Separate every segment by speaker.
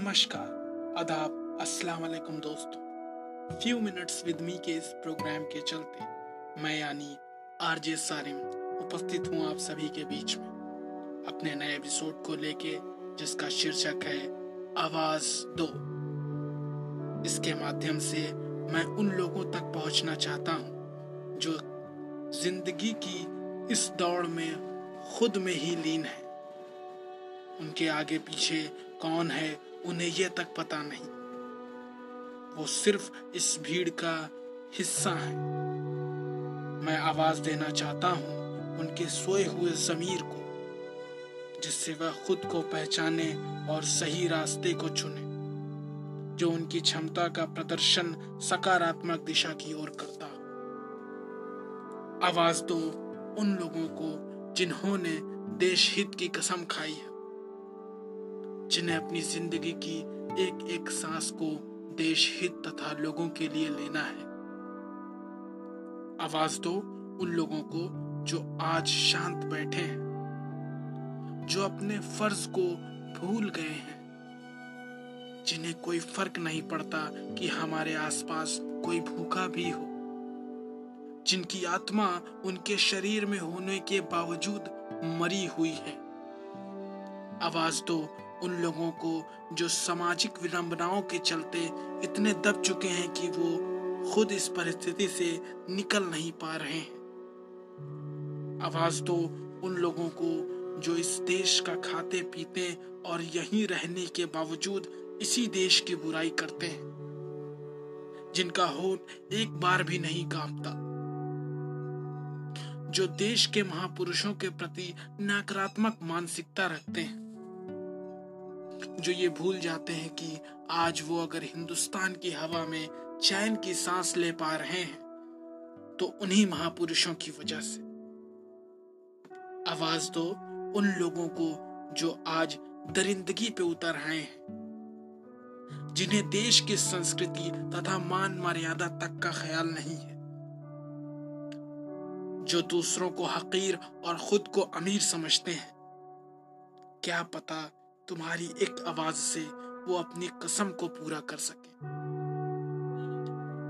Speaker 1: नमस्कार। आदाब, अस्सलाम वालेकुम दोस्तों। फ्यू मिनट्स विद मी के इस प्रोग्राम के चलते मैं यानी आरजे सारिम उपस्थित हूँ आप सभी के बीच में। अपने नए एपिसोड को लेके जिसका शीर्षक है, आवाज़ दो। इसके माध्यम से मैं उन लोगों तक पहुँचना चाहता हूँ जो ज़िंदगी की इस दौड़ में खुद में ही लीन है। उनके आगे पीछे कौन है उन्हें यह तक पता नहीं। वो सिर्फ़ इस भीड़ का हिस्सा है। मैं आवाज़ देना चाहता हूँ उनके सोए हुए जमीर को, जिससे वह खुद को पहचाने और सही रास्ते को चुने, जो उनकी क्षमता का प्रदर्शन सकारात्मक दिशा की ओर करता। आवाज़ दो उन लोगों को जिन्होंने देश हित की कसम खाई है। जिन्हें अपनी ज़िंदगी की एक एक सांस को देश हित तथा लोगों के लिए लेना है। आवाज़ दो उन लोगों को जो आज शांत बैठे हैं, जो अपने फ़र्ज़ को भूल गए हैं, जिन्हें कोई फ़र्क नहीं पड़ता कि हमारे आसपास कोई भूखा भी हो, जिनकी आत्मा उनके शरीर में होने के बावजूद मरी हुई है। आवाज़ दो उन लोगों को जो सामाजिक विडंबनाओं के चलते इतने दब चुके हैं कि वो खुद इस परिस्थिति से निकल नहीं पा रहे हैं। आवाज़ दो उन लोगों को जो इस देश का खाते पीते और यहीं रहने के बावजूद इसी देश की बुराई करते हैं, जिनका होठ एक बार भी नहीं कांपता। जो देश के महापुरुषों के प्रति नकारात्मक मानसिकता रखते हैं जो ये भूल जाते हैं कि आज वो अगर हिंदुस्तान की हवा में चैन की सांस ले पा रहे हैं तो उन्हीं महापुरुषों की वजह से। आवाज़ दो उन लोगों को जो आज दरिंदगी पे उतर आए हैं, जिन्हें देश की संस्कृति तथा मान मर्यादा तक का ख्याल नहीं है, जो दूसरों को हकीर और खुद को अमीर समझते हैं। क्या पता तुम्हारी एक आवाज़ से वो अपनी कसम को पूरा कर सके।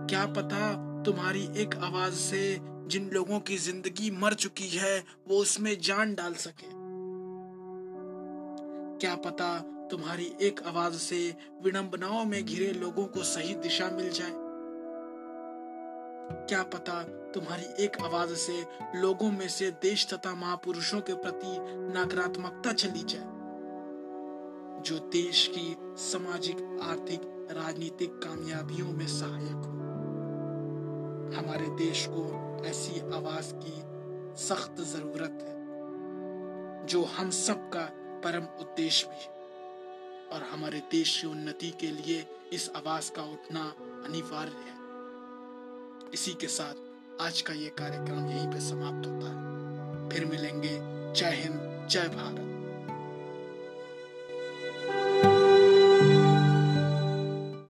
Speaker 1: क्या पता तुम्हारी एक आवाज़ से जिन लोगों की ज़िंदगी मर चुकी है, वो उसमें जान डाल सके। क्या पता तुम्हारी एक आवाज़ से विडंबनाओं में घिरे लोगों को सही दिशा मिल जाए। क्या पता तुम्हारी एक आवाज़ से लोगों में से देश तथा महापुरुषों के प्रति नकारात्मकता चली जाए। जो देश की सामाजिक, आर्थिक, राजनीतिक कामयाबियों में सहायक हो। हमारे देश को ऐसी आवाज़ की सख्त ज़रूरत है, जो हम सब का परम उद्देश्य भी है। और हमारे देश की उन्नति के लिए इस आवाज़ का उठना अनिवार्य है। इसी के साथ आज का ये कार्यक्रम यहीं पे समाप्त होता है। फिर मिलेंगे। जय हिंद, जय भारत।